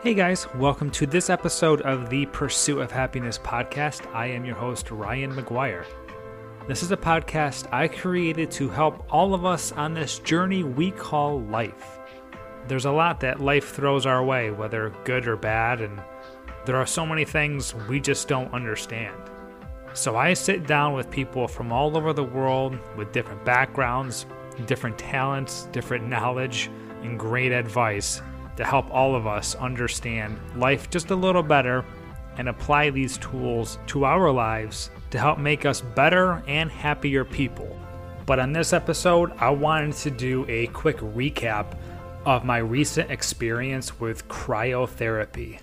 Hey guys, welcome to this episode of the Pursuit of Happiness podcast. I am your host, Ryan McGuire. This is a podcast I created to help all of us on this journey we call life. There's a lot that life throws our way, whether good or bad, and there are so many things we just don't understand. So I sit down with people from all over the world with different backgrounds, different talents, different knowledge, and great advice to help all of us understand life just a little better and apply these tools to our lives to help make us better and happier people. But on this episode, I wanted to do a quick recap of my recent experience with cryotherapy.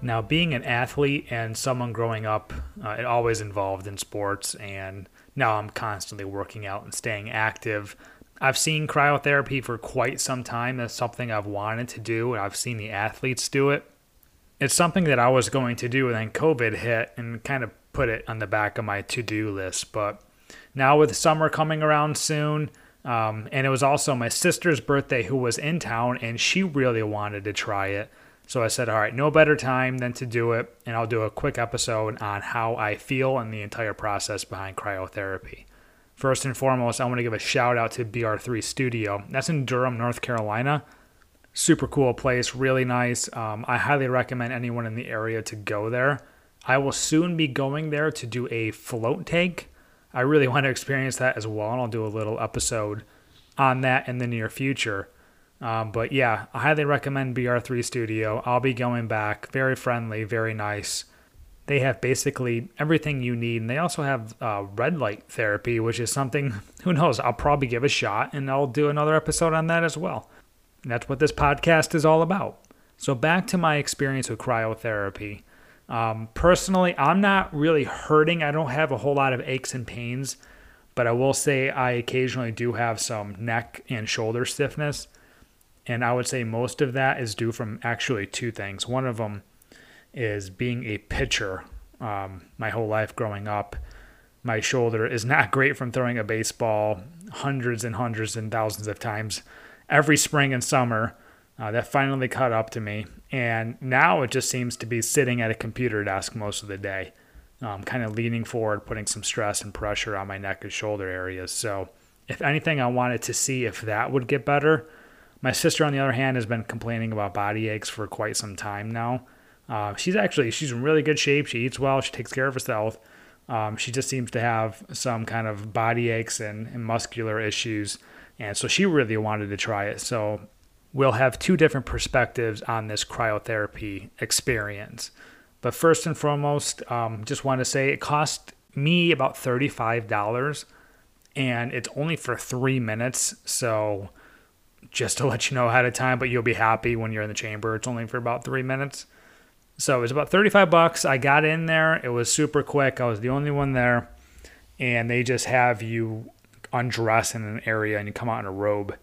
Now, being an athlete and someone growing up, uh, it always involved in sports, and now I'm constantly working out and staying active. I've seen cryotherapy for quite some time. That's something I've wanted to do, and I've seen the athletes do it. It's something that I was going to do, and then COVID hit and kind of put it on the back of my to do list. But now, with summer coming around soon, um, and it was also my sister's birthday who was in town, and she really wanted to try it. So I said, all right, no better time than to do it. And I'll do a quick episode on how I feel and the entire process behind cryotherapy. First and foremost, I want to give a shout out to BR3 Studio. That's in Durham, North Carolina. Super cool place, really nice. Um, I highly recommend anyone in the area to go there. I will soon be going there to do a float tank. I really want to experience that as well, and I'll do a little episode on that in the near future. Um, but yeah, I highly recommend BR3 Studio. I'll be going back. Very friendly, very nice. They have basically everything you need, and they also have uh, red light therapy, which is something, who knows, I'll probably give a shot, and I'll do another episode on that as well. And that's what this podcast is all about. So, back to my experience with cryotherapy. Um, personally, I'm not really hurting. I don't have a whole lot of aches and pains, but I will say I occasionally do have some neck and shoulder stiffness. And I would say most of that is due from actually two things. One of them is being a pitcher um, my whole life growing up. My shoulder is not great from throwing a baseball hundreds and hundreds and thousands of times every spring and summer. Uh, that finally caught up to me. And now it just seems to be sitting at a computer desk most of the day, um, kind of leaning forward, putting some stress and pressure on my neck and shoulder areas. So, if anything, I wanted to see if that would get better. My sister, on the other hand, has been complaining about body aches for quite some time now. Uh, she's actually she's in really good shape. She eats well. She takes care of herself. Um, she just seems to have some kind of body aches and, and muscular issues, and so she really wanted to try it. So we'll have two different perspectives on this cryotherapy experience. But first and foremost, um, just want to say it cost me about $35 and it's only for three minutes. So just to let you know ahead of time, but you'll be happy when you're in the chamber. It's only for about three minutes. So it was about 35 bucks. I got in there. It was super quick. I was the only one there. And they just have you undress in an area and you come out in a robe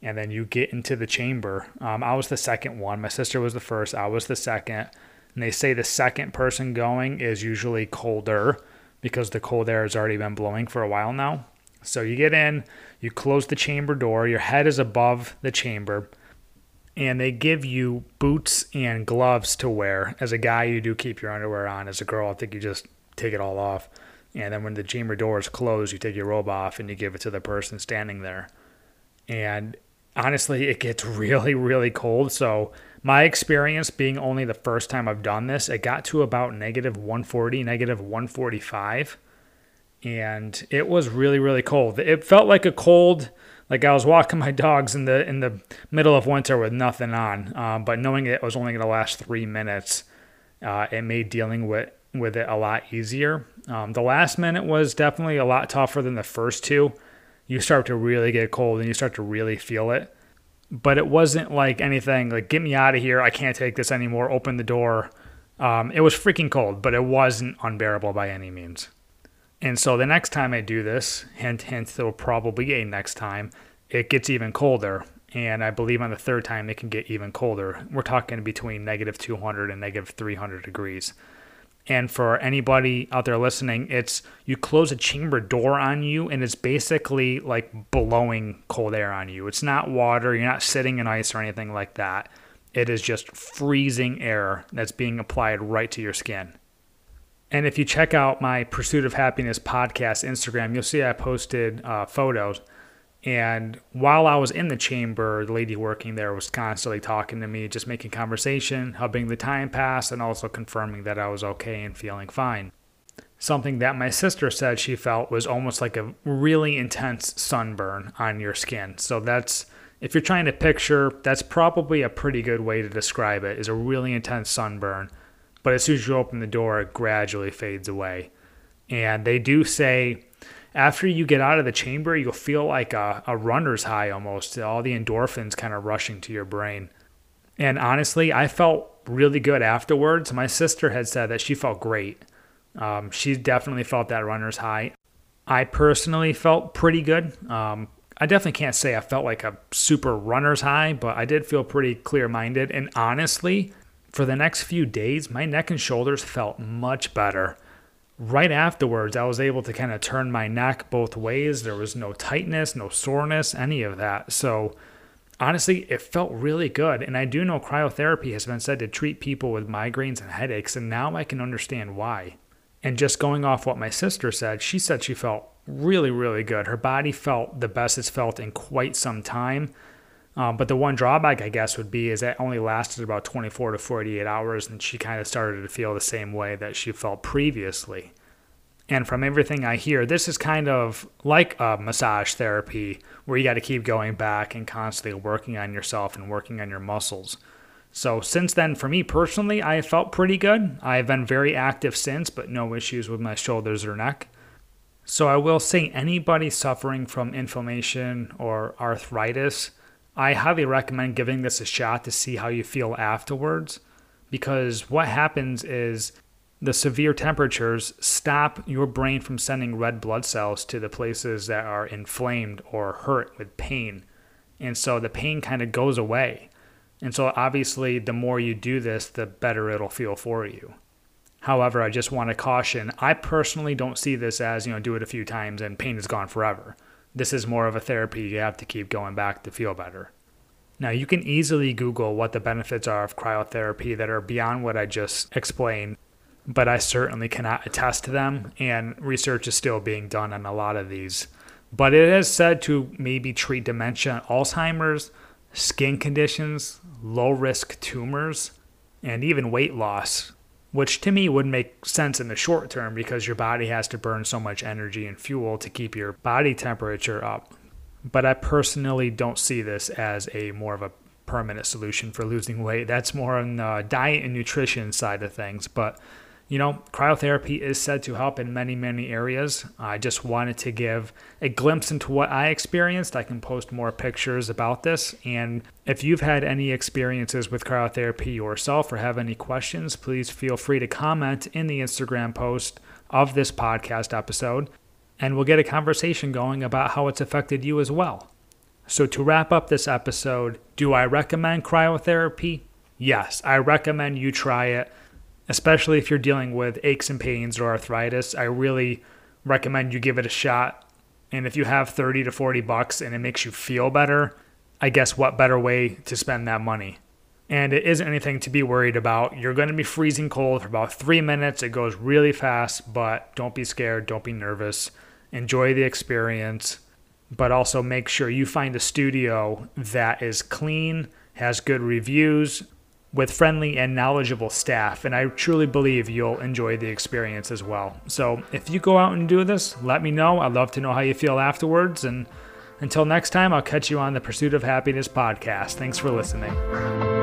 and then you get into the chamber. Um, I was the second one. My sister was the first. I was the second. And they say the second person going is usually colder because the cold air has already been blowing for a while now. So you get in, you close the chamber door, your head is above the chamber, and they give you boots and gloves to wear. As a guy, you do keep your underwear on. As a girl, I think you just take it all off. And then when the chamber door is closed, you take your robe off and you give it to the person standing there. And honestly, it gets really, really cold. So, my experience being only the first time I've done this, it got to about negative 140, negative 145. And it was really, really cold. It felt like a cold, like I was walking my dogs in the in the middle of winter with nothing on. Um, but knowing it was only going to last three minutes, uh, it made dealing with with it a lot easier. Um, the last minute was definitely a lot tougher than the first two you start to really get cold and you start to really feel it. but it wasn't like anything like get me out of here. I can't take this anymore. Open the door. Um, it was freaking cold, but it wasn't unbearable by any means. And so the next time I do this, hint, hint, there will probably be a next time, it gets even colder. And I believe on the third time, it can get even colder. We're talking between negative 200 and negative 300 degrees. And for anybody out there listening, it's you close a chamber door on you and it's basically like blowing cold air on you. It's not water, you're not sitting in ice or anything like that. It is just freezing air that's being applied right to your skin. And if you check out my Pursuit of Happiness podcast Instagram, you'll see I posted uh, photos and while I was in the chamber, the lady working there was constantly talking to me, just making conversation, helping the time pass, and also confirming that I was okay and feeling fine. Something that my sister said she felt was almost like a really intense sunburn on your skin. So that's if you're trying to picture, that's probably a pretty good way to describe it is a really intense sunburn. But as soon as you open the door, it gradually fades away. And they do say after you get out of the chamber, you'll feel like a, a runner's high almost, all the endorphins kind of rushing to your brain. And honestly, I felt really good afterwards. My sister had said that she felt great. Um, she definitely felt that runner's high. I personally felt pretty good. Um, I definitely can't say I felt like a super runner's high, but I did feel pretty clear minded. And honestly, for the next few days, my neck and shoulders felt much better right afterwards, I was able to kind of turn my neck both ways. There was no tightness, no soreness, any of that. So, honestly, it felt really good. And I do know cryotherapy has been said to treat people with migraines and headaches, and now I can understand why. And just going off what my sister said, she said she felt really, really good. Her body felt the best it's felt in quite some time. Um, but the one drawback, I guess, would be is that only lasted about 24 to 48 hours, and she kind of started to feel the same way that she felt previously. And from everything I hear, this is kind of like a massage therapy where you got to keep going back and constantly working on yourself and working on your muscles. So, since then, for me personally, I have felt pretty good. I've been very active since, but no issues with my shoulders or neck. So, I will say anybody suffering from inflammation or arthritis, I highly recommend giving this a shot to see how you feel afterwards because what happens is the severe temperatures stop your brain from sending red blood cells to the places that are inflamed or hurt with pain. And so the pain kind of goes away. And so obviously, the more you do this, the better it'll feel for you. However, I just want to caution I personally don't see this as, you know, do it a few times and pain is gone forever. This is more of a therapy you have to keep going back to feel better. Now, you can easily Google what the benefits are of cryotherapy that are beyond what I just explained, but I certainly cannot attest to them, and research is still being done on a lot of these. But it is said to maybe treat dementia, Alzheimer's, skin conditions, low risk tumors, and even weight loss which to me would make sense in the short term because your body has to burn so much energy and fuel to keep your body temperature up. But I personally don't see this as a more of a permanent solution for losing weight. That's more on the diet and nutrition side of things. But you know, cryotherapy is said to help in many, many areas. I just wanted to give a glimpse into what I experienced. I can post more pictures about this. And if you've had any experiences with cryotherapy yourself or have any questions, please feel free to comment in the Instagram post of this podcast episode, and we'll get a conversation going about how it's affected you as well. So, to wrap up this episode, do I recommend cryotherapy? Yes, I recommend you try it especially if you're dealing with aches and pains or arthritis. I really recommend you give it a shot. And if you have 30 to 40 bucks and it makes you feel better, I guess what better way to spend that money? And it isn't anything to be worried about. You're going to be freezing cold for about three minutes. It goes really fast, but don't be scared. Don't be nervous. Enjoy the experience, but also make sure you find a studio that is clean, has good reviews, with friendly and knowledgeable staff, and I truly believe you'll enjoy the experience as well. So, if you go out and do this, let me know. I'd love to know how you feel afterwards. And until next time, I'll catch you on the Pursuit of Happiness podcast. Thanks for listening.